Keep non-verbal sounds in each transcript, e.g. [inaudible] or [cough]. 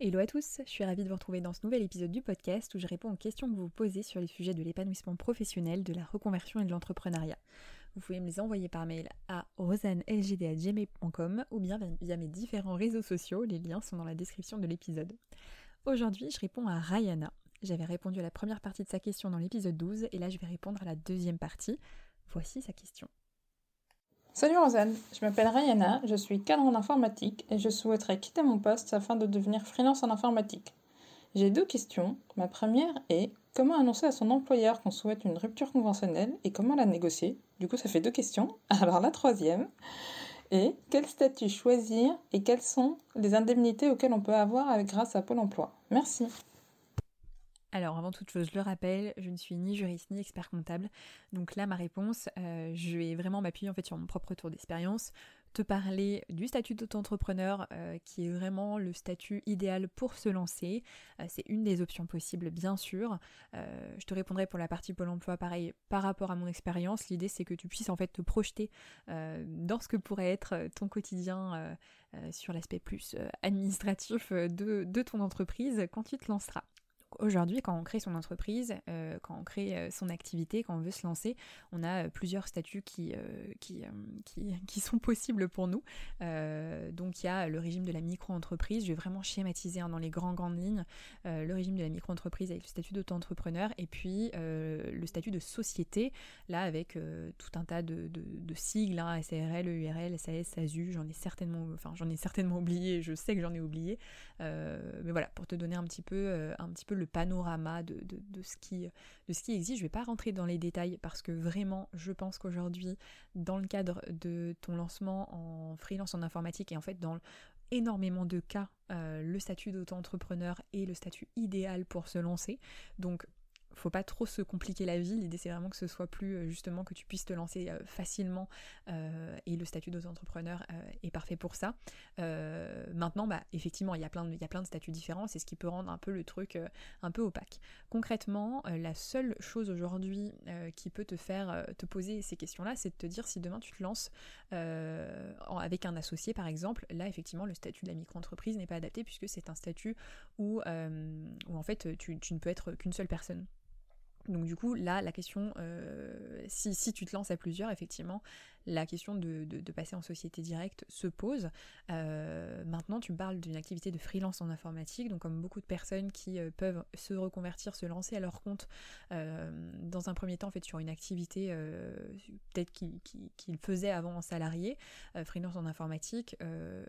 Hello à tous, je suis ravie de vous retrouver dans ce nouvel épisode du podcast où je réponds aux questions que vous posez sur les sujets de l'épanouissement professionnel, de la reconversion et de l'entrepreneuriat. Vous pouvez me les envoyer par mail à rosanelgd.gmail.com ou bien via mes différents réseaux sociaux, les liens sont dans la description de l'épisode. Aujourd'hui, je réponds à Rayana. J'avais répondu à la première partie de sa question dans l'épisode 12 et là je vais répondre à la deuxième partie. Voici sa question. Salut Rosanne, je m'appelle Rayana, je suis cadre en informatique et je souhaiterais quitter mon poste afin de devenir freelance en informatique. J'ai deux questions. Ma première est comment annoncer à son employeur qu'on souhaite une rupture conventionnelle et comment la négocier? Du coup, ça fait deux questions. [laughs] Alors la troisième est quel statut choisir et quelles sont les indemnités auxquelles on peut avoir grâce à Pôle emploi? Merci. Alors avant toute chose, je le rappelle, je ne suis ni juriste ni expert comptable. Donc là, ma réponse, euh, je vais vraiment m'appuyer en fait sur mon propre tour d'expérience, te parler du statut d'auto-entrepreneur euh, qui est vraiment le statut idéal pour se lancer. Euh, c'est une des options possibles, bien sûr. je te répondrai pour la partie Pôle Emploi, pareil, par rapport à mon expérience. L'idée, c'est que tu puisses en fait te projeter dans ce que pourrait être ton quotidien sur l'aspect plus administratif de ton entreprise quand tu te lanceras aujourd'hui, quand on crée son entreprise, euh, quand on crée euh, son activité, quand on veut se lancer, on a euh, plusieurs statuts qui, qui, [laughs] qui, sont possibles pour nous. donc il y a le régime de la micro-entreprise, je vais vraiment schématiser hein, dans les grandes grandes lignes, le régime de la micro-entreprise avec le statut d'auto-entrepreneur et puis le statut de société, là avec tout un tas de, de, sigles, hein, SARL, EURL, SAS, SASU, j'en ai certainement, enfin j'en ai certainement oublié, je sais que j'en ai oublié, mais voilà, pour te donner un petit peu, un petit peu le panorama de, ce qui, de ce qui existe. Je ne vais pas rentrer dans les détails parce que vraiment, je pense qu'aujourd'hui, dans le cadre de ton lancement en freelance en informatique et en fait dans énormément de cas, euh, le statut d'auto-entrepreneur est le statut idéal pour se lancer. Donc faut pas trop se compliquer la vie. L'idée c'est vraiment que ce soit plus euh, justement que tu puisses te lancer euh, facilement euh, et le statut d'auto-entrepreneur est parfait pour ça. maintenant, bah effectivement, il y a plein de, statuts différents, c'est ce qui peut rendre un peu le truc un peu opaque. Concrètement, la seule chose aujourd'hui qui peut te faire te poser ces questions-là, c'est de te dire si demain tu te lances avec un associé par exemple, là effectivement le statut de la micro-entreprise n'est pas adapté puisque c'est un statut où, où en fait tu ne peux être qu'une seule personne. Donc du coup, là, la question, euh, si, si, tu te lances à plusieurs, effectivement, la question de, passer en société directe se pose. Euh, maintenant, tu parles d'une activité de freelance en informatique, donc comme beaucoup de personnes qui euh, peuvent se reconvertir, se lancer à leur compte, euh, dans un premier temps, en fait, sur une activité peut-être qu'ils faisaient avant en salarié, freelance en informatique,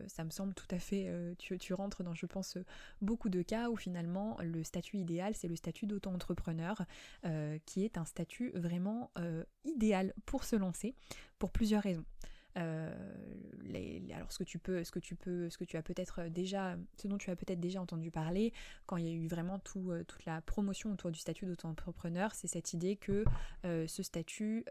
ça me semble tout à fait, tu, tu, rentres dans, je pense, beaucoup de cas où finalement le statut idéal, c'est le statut d'auto-entrepreneur, qui est un statut vraiment idéal pour se lancer, pour plusieurs raisons. Euh, alors ce que tu peux, ce que tu peux, ce que tu as peut-être déjà, ce dont tu as peut-être déjà entendu parler quand il y a eu vraiment euh, toute la promotion autour du statut d'auto-entrepreneur, c'est cette idée que euh, ce statut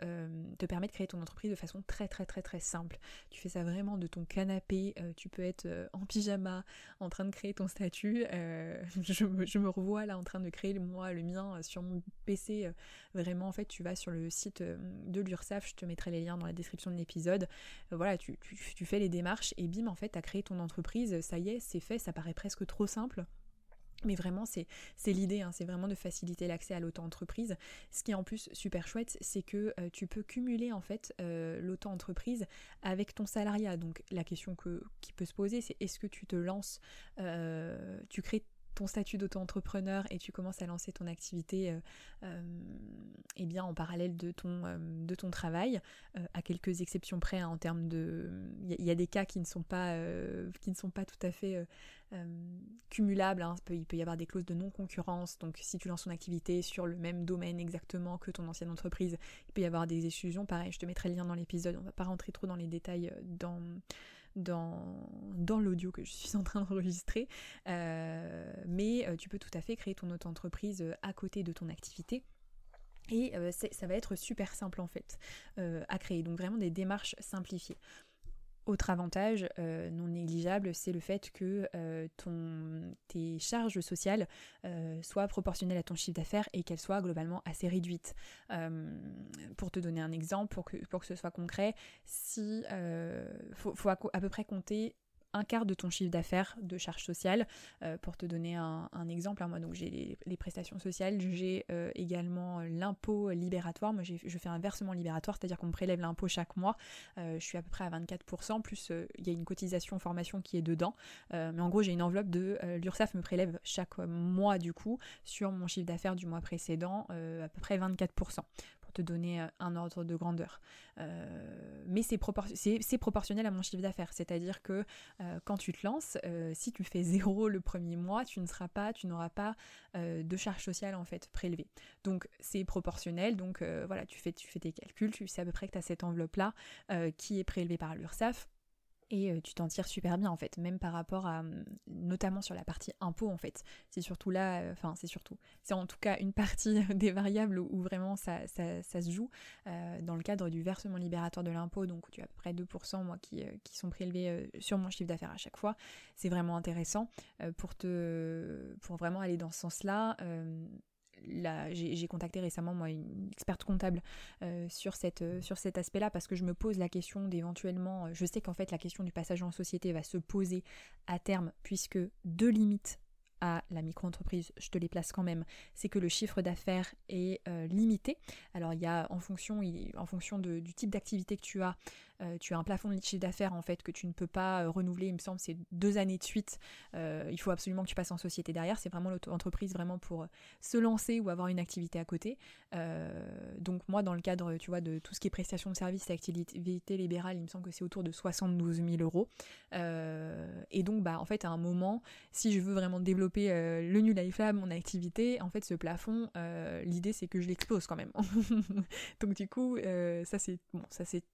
te permet de créer ton entreprise de façon très très très très simple. Tu fais ça vraiment de ton canapé, tu peux être en pyjama en train de créer ton statut. [laughs] Je me, revois là en train de créer moi le mien sur mon PC. vraiment en fait tu vas sur le site de l'URSSAF, je te mettrai les liens dans la description de l'épisode. Euh, voilà, tu, fais les démarches et bim, en fait, tu as créé ton entreprise, ça y est, c'est fait, ça paraît presque trop simple. Mais vraiment, c'est l'idée, hein, c'est vraiment de faciliter l'accès à l'auto-entreprise. Ce qui est en plus super chouette, c'est que euh, tu peux cumuler en fait euh, l'auto-entreprise avec ton salariat. Donc la question qui peut se poser, c'est est-ce que tu te lances, tu crées ton statut d'auto-entrepreneur et tu commences à lancer ton activité euh, euh, eh bien en parallèle de ton, euh, travail, à quelques exceptions près hein, en termes de... Il y, a des cas qui ne sont pas, qui ne sont pas tout à fait cumulables, hein. il, peut, y avoir des clauses de non-concurrence, donc si tu lances ton activité sur le même domaine exactement que ton ancienne entreprise, il peut y avoir des exclusions, pareil, je te mettrai le lien dans l'épisode, on va pas rentrer trop dans les détails dans dans, l'audio que je suis en train d'enregistrer. Euh, mais euh, tu peux tout à fait créer ton auto-entreprise euh, à côté de ton activité. Et ça va être super simple en fait à créer. Donc vraiment des démarches simplifiées. Autre avantage euh, non négligeable, c'est le fait que euh, tes charges sociales euh, soient proportionnelles à ton chiffre d'affaires et qu'elles soient globalement assez réduites. pour te donner un exemple, pour que, ce soit concret, si faut à, peu près compter un quart de ton chiffre d'affaires de charges sociales. pour te donner un, exemple, hein, moi donc j'ai les, prestations sociales, j'ai également l'impôt libératoire. Moi je fais un versement libératoire, c'est-à-dire qu'on me prélève l'impôt chaque mois. je suis à peu près à 24%, plus il y a une cotisation formation qui est dedans. mais en gros j'ai une enveloppe de l'URSSAF me prélève chaque mois du coup sur mon chiffre d'affaires du mois précédent à peu près 24% te donner euh, un ordre de grandeur. Euh, mais c'est proportionnel à mon chiffre d'affaires, c'est-à-dire que euh, quand tu te lances, si tu fais zéro le premier mois, tu ne seras pas, tu n'auras pas de charge sociale en fait prélevée. Donc c'est proportionnel, donc voilà, tu fais, tu fais tes calculs, tu sais à peu près que tu as cette enveloppe-là qui est prélevée par l'URSSAF et euh, tu t'en tires super bien en fait, même par rapport à, hum, notamment sur la partie impôt en fait. C'est surtout là, euh, enfin c'est surtout, c'est en tout cas une partie [laughs] des variables où, vraiment ça, ça, se joue euh, dans le cadre du versement libératoire de l'impôt, donc tu as à peu près 2% moi qui, qui sont prélevés sur mon chiffre d'affaires à chaque fois. C'est vraiment intéressant pour te, pour vraiment aller dans ce sens-là j'ai contacté récemment moi une experte comptable euh, sur, euh, sur cet aspect-là parce que je me pose la question d'éventuellement, euh, je sais qu'en fait la question du passage en société va se poser à terme puisque deux limites la micro-entreprise, je te les place quand même, c'est que le chiffre d'affaires est limité. Alors il y a en fonction, en fonction du type d'activité que tu as, euh, tu as un plafond de chiffre d'affaires en fait que tu ne peux pas euh, renouveler, il me semble, c'est deux années de suite. Euh, il faut absolument que tu passes en société derrière. C'est vraiment l'auto-entreprise vraiment pour se lancer ou avoir une activité à côté. Donc moi, dans le cadre, tu vois, de tout ce qui est prestation de services et activité libérale, il me semble que c'est autour de 72 000 euros. et donc, bah, en fait, à un moment, si je veux vraiment développer le New Life Lab, mon activité, en fait, ce plafond, l'idée c'est que je l'explose quand même. [laughs] donc du coup, ça c'est bon, ça c'est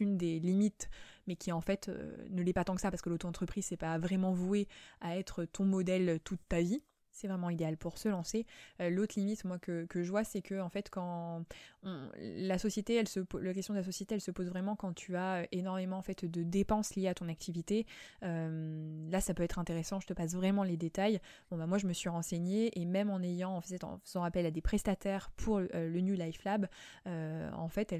une des limites, mais qui en fait euh, ne l'est pas tant que ça parce que l'auto-entreprise c'est pas vraiment voué à être ton modèle toute ta vie c'est vraiment idéal pour se lancer. Euh, l'autre limite, moi, que, je vois, c'est que en fait, quand la société, elle se, question de la société, elle se pose vraiment quand tu as énormément en fait de dépenses liées à ton activité. Euh, là, ça peut être intéressant. Je te passe vraiment les détails. Bon, bah moi, je me suis renseignée et même en ayant, en, en faisant appel à des prestataires pour euh, le New Life Lab, en fait,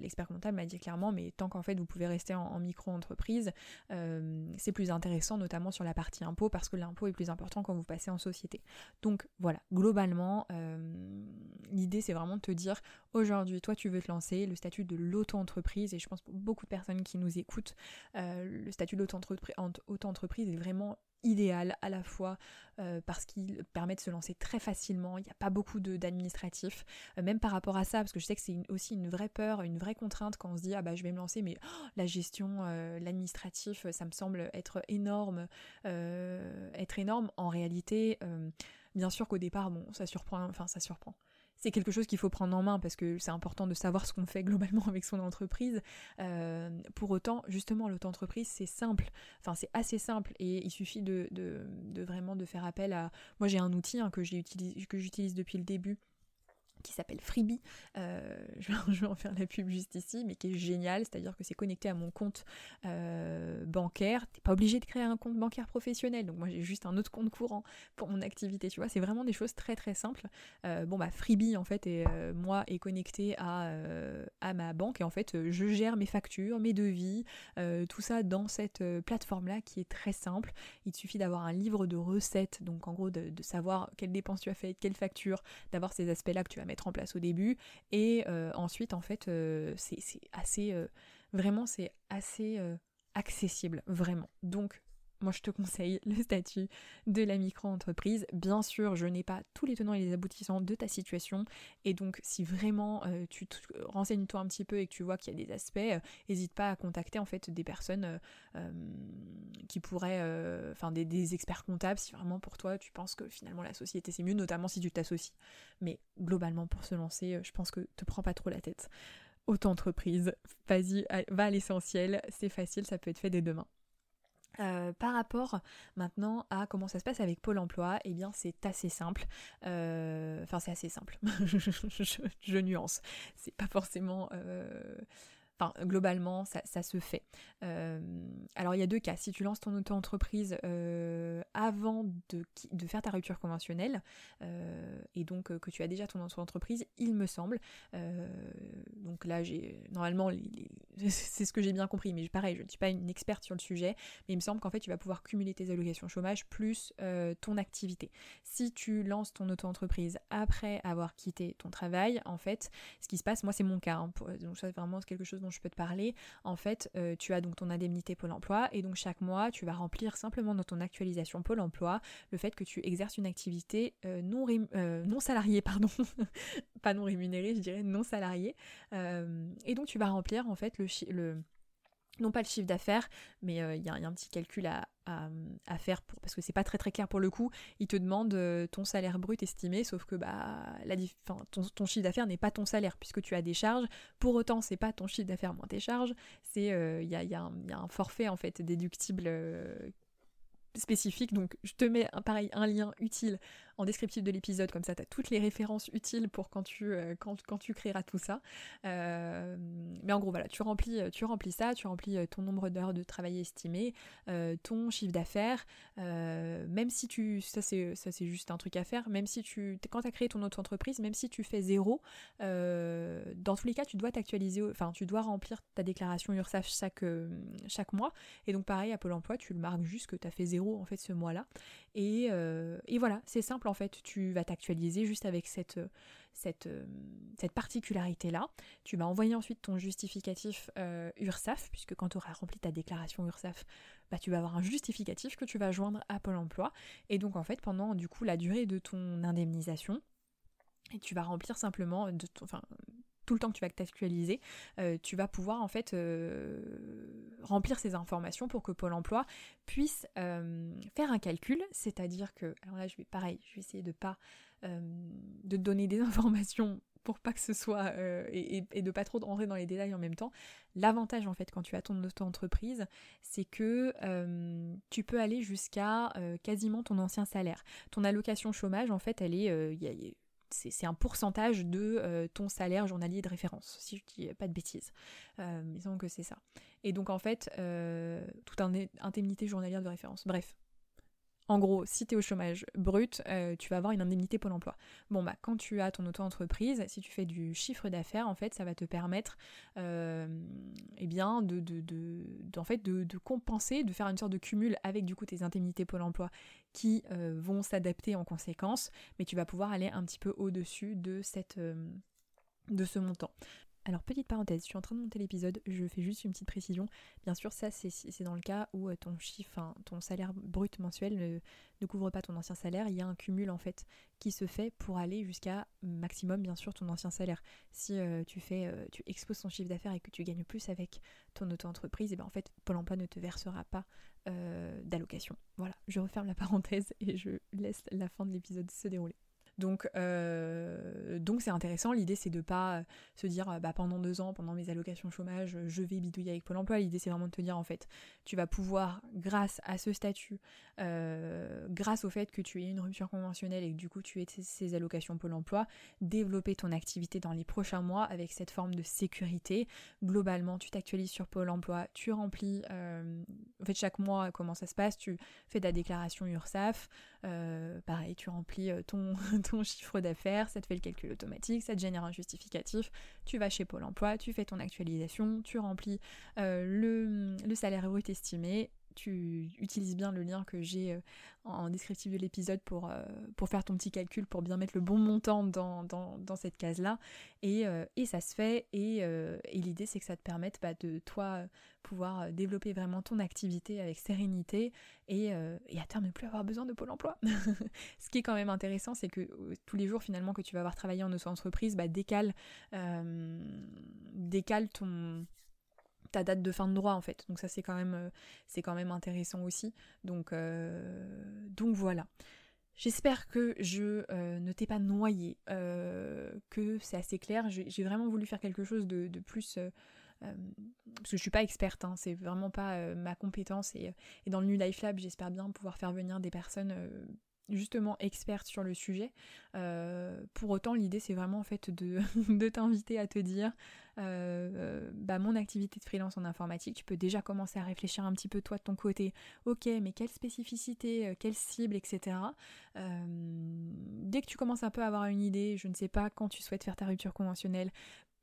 l'expert comptable m'a dit clairement, mais tant qu'en fait, vous pouvez rester en, micro-entreprise, c'est plus intéressant, notamment sur la partie impôt, parce que l'impôt est plus important quand vous passez en société donc voilà, globalement, euh, l'idée c'est vraiment de te dire aujourd'hui, toi tu veux te lancer, le statut de l'auto-entreprise, et je pense pour beaucoup de personnes qui nous écoutent, euh, le statut de l'auto-entreprise est vraiment idéal à la fois euh, parce qu'il permet de se lancer très facilement, il n'y a pas beaucoup d'administratifs, même par rapport à ça, parce que je sais que c'est aussi une vraie peur, une vraie contrainte quand on se dit ah bah je vais me lancer, mais oh, la gestion, l'administratif, ça me semble être énorme, être énorme. En réalité, bien sûr qu'au départ, bon, ça surprend, enfin ça surprend c'est quelque chose qu'il faut prendre en main parce que c'est important de savoir ce qu'on fait globalement [laughs] avec son entreprise. Euh, pour autant, justement, l'auto-entreprise, c'est simple. Enfin, c'est assez simple et il suffit de, vraiment de faire appel à... Moi, j'ai un outil hein, que j'utilise depuis le début qui s'appelle Freebie. Euh, [laughs] je, vais, en faire la pub juste ici, mais qui est génial, c'est-à-dire que c'est connecté à mon compte euh, bancaire. T'es pas obligé de créer un compte bancaire professionnel, donc moi j'ai juste un autre compte courant pour mon activité, tu vois. C'est vraiment des choses très très simples. Euh, bon bah Freebie en fait, est, moi est connecté à, à ma banque et en fait je gère mes factures, mes devis, tout ça dans cette plateforme-là qui est très simple. Il suffit d'avoir un livre de recettes, donc en gros de, de savoir quelles dépenses tu as faites, quelles factures, d'avoir ces aspects-là que tu vas mettre en place au début. Et euh, ensuite, en fait, euh, c'est assez... Euh, vraiment, c'est assez accessible, vraiment. Donc, moi je te conseille le statut de la micro-entreprise. Bien sûr, je n'ai pas tous les tenants et les aboutissants de ta situation. Et donc, si vraiment euh, tu renseignes-toi un petit peu et que tu vois qu'il y a des aspects, n'hésite euh, pas à contacter en fait des personnes euh, qui pourraient, enfin des, des, experts comptables, si vraiment pour toi tu penses que finalement la société c'est mieux, notamment si tu t'associes. Mais globalement, pour se lancer, je pense que te prends pas trop la tête. Auto-entreprise, vas-y, va à l'essentiel, c'est facile, ça peut être fait dès demain. Euh, par rapport maintenant à comment ça se passe avec Pôle Emploi, eh bien c'est assez simple. Euh, enfin c'est assez simple. [laughs] je, nuance. C'est pas forcément. Euh, Enfin, globalement, ça, se fait. Euh, alors, il y a deux cas. Si tu lances ton auto-entreprise euh, avant de, faire ta rupture conventionnelle, euh, et donc que tu as déjà ton auto-entreprise, il me semble. donc là, j'ai normalement, [laughs] c'est ce que j'ai bien compris, mais pareil, je ne suis pas une experte sur le sujet, mais il me semble qu'en fait, tu vas pouvoir cumuler tes allocations chômage plus ton activité. Si tu lances ton auto-entreprise après avoir quitté ton travail, en fait, ce qui se passe, moi, c'est mon cas. Hein, donc, ça, c'est vraiment quelque chose je peux te parler, en fait, euh, tu as donc ton indemnité Pôle emploi et donc chaque mois, tu vas remplir simplement dans ton actualisation Pôle emploi le fait que tu exerces une activité euh, non, euh, non salariée, pardon, [laughs] pas non rémunérée, je dirais non salariée. et donc tu vas remplir en fait le, le non pas le chiffre d'affaires, mais il y, a un petit calcul à, faire parce que c'est pas très clair pour le coup. Il te demande euh, ton salaire brut estimé, sauf que bah la, ton, chiffre d'affaires n'est pas ton salaire puisque tu as des charges. Pour autant, c'est pas ton chiffre d'affaires moins tes charges. C'est euh, il y, a, un forfait en fait déductible euh, spécifique. Donc je te mets pareil un lien utile en descriptif de l'épisode, comme ça tu as toutes les références utiles pour quand tu, euh, quand, quand, tu créeras tout ça. Euh, mais en gros, voilà, tu remplis, euh, tu remplis ça, tu remplis ton nombre d'heures de travail estimé, ton chiffre d'affaires, même si tu, ça c'est, ça c'est juste un truc à faire, même si tu, quand tu as créé ton auto-entreprise, même si tu fais zéro, dans tous les cas, tu dois t'actualiser, enfin, tu dois remplir ta déclaration URSAF chaque, chaque mois. Et donc, pareil, à Pôle emploi, tu le marques juste que tu as fait zéro en fait ce mois-là. Et, et voilà, c'est simple en fait, tu vas t'actualiser juste avec cette, cette, cette particularité-là. Tu vas envoyer ensuite ton justificatif euh, URSAF, puisque quand tu auras rempli ta déclaration URSAF, bah, tu vas avoir un justificatif que tu vas joindre à Pôle emploi. Et donc en fait, pendant du coup la durée de ton indemnisation, et tu vas remplir simplement de enfin, tout le temps que tu vas t'actualiser, euh, tu vas pouvoir en fait euh, remplir ces informations pour que Pôle Emploi puisse euh, faire un calcul, c'est-à-dire que, alors là je vais pareil, je vais essayer de pas de donner des [laughs] informations pour pas que ce soit et, et, de pas trop rentrer dans les détails en même temps. L'avantage en fait quand tu as ton auto-entreprise, c'est que tu peux aller jusqu'à quasiment ton ancien salaire. Ton allocation chômage en fait elle est, c'est un pourcentage de euh, ton salaire journalier de référence, si je dis pas de bêtises. Euh, disons que c'est ça. Et donc en fait, euh, toute indemnité journalière de référence. Bref, en gros, si tu es au chômage brut, euh, tu vas avoir une indemnité Pôle emploi. Bon, bah, quand tu as ton auto-entreprise, si tu fais du chiffre d'affaires, en fait, ça va te permettre euh, eh bien, de, en fait, de, compenser, de faire une sorte de cumul avec du coup tes indemnités Pôle emploi qui euh, vont s'adapter en conséquence, mais tu vas pouvoir aller un petit peu au-dessus de, de ce montant. Alors petite parenthèse, je suis en train de monter l'épisode, je fais juste une petite précision. Bien sûr, ça c'est dans le cas où euh, ton chiffre, ton salaire brut mensuel ne, couvre pas ton ancien salaire. Il y a un cumul en fait qui se fait pour aller jusqu'à maximum bien sûr ton ancien salaire. Si euh, tu fais, euh, tu exposes ton chiffre d'affaires et que tu gagnes plus avec ton auto-entreprise, et eh bien en fait Pôle Emploi ne te versera pas d'allocation. Voilà, je referme la [laughs] parenthèse et je laisse la fin de l'épisode se dérouler. Donc, euh, donc c'est intéressant. L'idée, c'est de pas se dire, bah, pendant deux ans, pendant mes allocations chômage, je vais bidouiller avec Pôle Emploi. L'idée, c'est vraiment de te dire, en fait, tu vas pouvoir, grâce à ce statut, euh, grâce au fait que tu aies une rupture conventionnelle et que du coup tu aies ces allocations Pôle Emploi, développer ton activité dans les prochains mois avec cette forme de sécurité. Globalement, tu t'actualises sur Pôle Emploi, tu remplis, euh, en fait, chaque mois, comment ça se passe, tu fais ta déclaration URSAF, pareil, tu remplis ton [laughs] ton chiffre d'affaires, ça te fait le calcul automatique, ça te génère un justificatif, tu vas chez Pôle Emploi, tu fais ton actualisation, tu remplis euh, le, le salaire brut estimé, tu utilises bien le lien que j'ai euh, en descriptif de l'épisode pour, euh, pour faire ton petit calcul, pour bien mettre le bon montant dans, cette case-là. Et, euh, et, ça se fait. Et, et l'idée, c'est que ça te permette bah, de toi pouvoir développer vraiment ton activité avec sérénité et, et, à terme ne plus avoir besoin de Pôle emploi. [laughs] Ce qui est quand même intéressant, c'est que tous les jours finalement que tu vas avoir travaillé en auto-entreprise, bah, décale, décale ton ta date de fin de droit en fait. Donc ça c'est quand même euh, c'est quand même intéressant aussi. Donc euh, donc voilà. J'espère que je euh, ne t'ai pas noyé, que c'est assez clair. J'ai vraiment voulu faire quelque chose de, plus parce que je suis pas experte, hein, c'est vraiment pas ma compétence et, dans le New Life Lab j'espère bien pouvoir faire venir des personnes justement experte sur le sujet. Euh, pour autant, l'idée c'est vraiment en fait [laughs] de, t'inviter à te dire euh, bah, mon activité de freelance en informatique, tu peux déjà commencer à réfléchir un petit peu toi de ton côté. Ok, mais quelle spécificité, euh, quelle cible, etc. dès que tu commences un peu à avoir une idée, je ne sais pas quand tu souhaites faire ta rupture conventionnelle,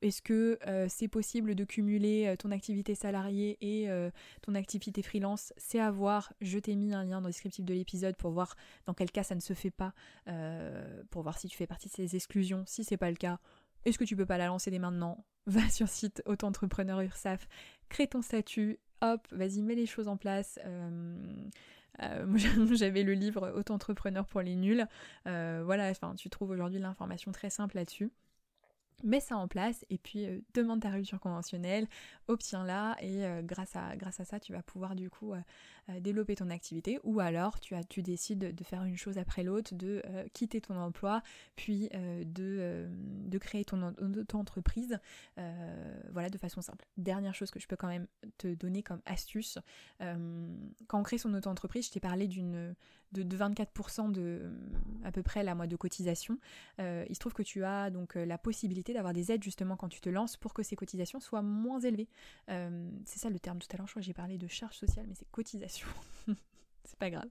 est-ce que euh, c'est possible de cumuler euh, ton activité salariée et euh, ton activité freelance? C'est à voir. Je t'ai mis un lien dans le descriptif de l'épisode pour voir dans quel cas ça ne se fait pas, pour voir si tu fais partie de ces exclusions. Si c'est pas le cas, est-ce que tu peux pas la lancer dès maintenant? [laughs] Va sur site auto-entrepreneur URSAF, crée ton statut, hop, vas-y, mets les choses en place. [laughs] j'avais le livre Auto-entrepreneur pour les nuls. voilà, enfin, tu trouves aujourd'hui l'information très simple là-dessus mets ça en place et puis euh, demande ta rupture conventionnelle, obtiens-la et euh, grâce, à, grâce à ça tu vas pouvoir du coup euh, développer ton activité ou alors tu, as, tu décides de faire une chose après l'autre, de quitter ton emploi puis de, de créer ton auto-entreprise voilà de façon simple. Dernière chose que je peux quand même te donner comme astuce, quand on crée son auto-entreprise, je t'ai parlé d'une de, 24% de à peu près la mois de cotisation. il se trouve que tu as donc la possibilité d'avoir des aides justement quand tu te lances pour que ces cotisations soient moins élevées. Euh, c'est ça le terme tout à l'heure, je crois que j'ai parlé de charges sociales, mais c'est cotisation. [laughs] c'est pas grave,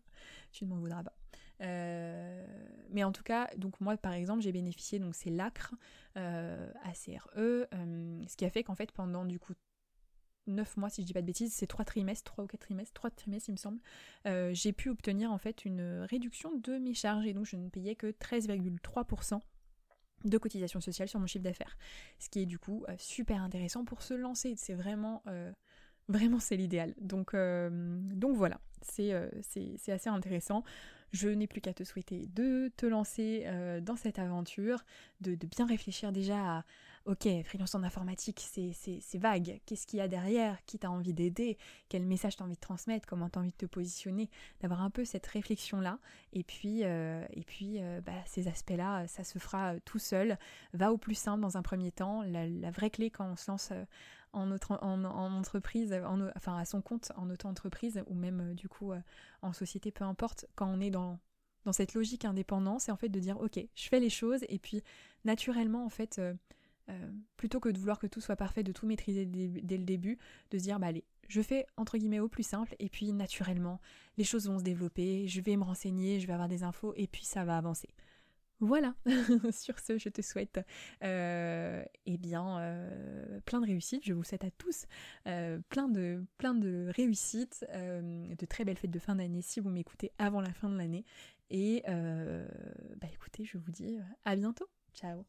tu ne m'en voudras pas. Euh, mais en tout cas, donc moi par exemple, j'ai bénéficié, donc c'est l'ACRE, euh, ACRE, ce qui a fait qu'en fait pendant du coup 9 mois si je dis pas de bêtises, c'est 3 trimestres, 3 ou 4 trimestres, 3 trimestres il me semble, j'ai pu obtenir en fait une réduction de mes charges et donc je ne payais que 13,3% de cotisation sociale sur mon chiffre d'affaires. Ce qui est du coup euh, super intéressant pour se lancer. C'est vraiment, euh, vraiment c'est l'idéal. Donc, euh, donc voilà, c'est assez intéressant. Je n'ai plus qu'à te souhaiter de te lancer dans cette aventure, de, de, bien réfléchir déjà à, ok, freelance en informatique, c'est vague. Qu'est-ce qu'il y a derrière? Qui t'a envie d'aider? Quel message t'as envie de transmettre? Comment t'as envie de te positionner? D'avoir un peu cette réflexion-là. Et puis, euh, et puis euh, bah, ces aspects-là, ça se fera euh, tout seul. Va au plus simple dans un premier temps. La, vraie clé quand on se lance en, en, entreprise, enfin à son compte en auto-entreprise ou même du coup en société, peu importe, quand on est dans dans cette logique indépendance, c'est en fait de dire ok, je fais les choses et puis naturellement en fait euh, plutôt que de vouloir que tout soit parfait, de tout maîtriser dès, le début, de se dire bah allez, je fais entre guillemets au plus simple et puis naturellement les choses vont se développer, je vais me renseigner, je vais avoir des infos et puis ça va avancer. Voilà, [laughs] sur ce, je te souhaite euh, eh bien euh, plein de réussites. Je vous souhaite à tous plein, de, plein de réussites, de très belles fêtes de fin d'année si vous m'écoutez avant la fin de l'année. Et bah écoutez, je vous dis à bientôt. Ciao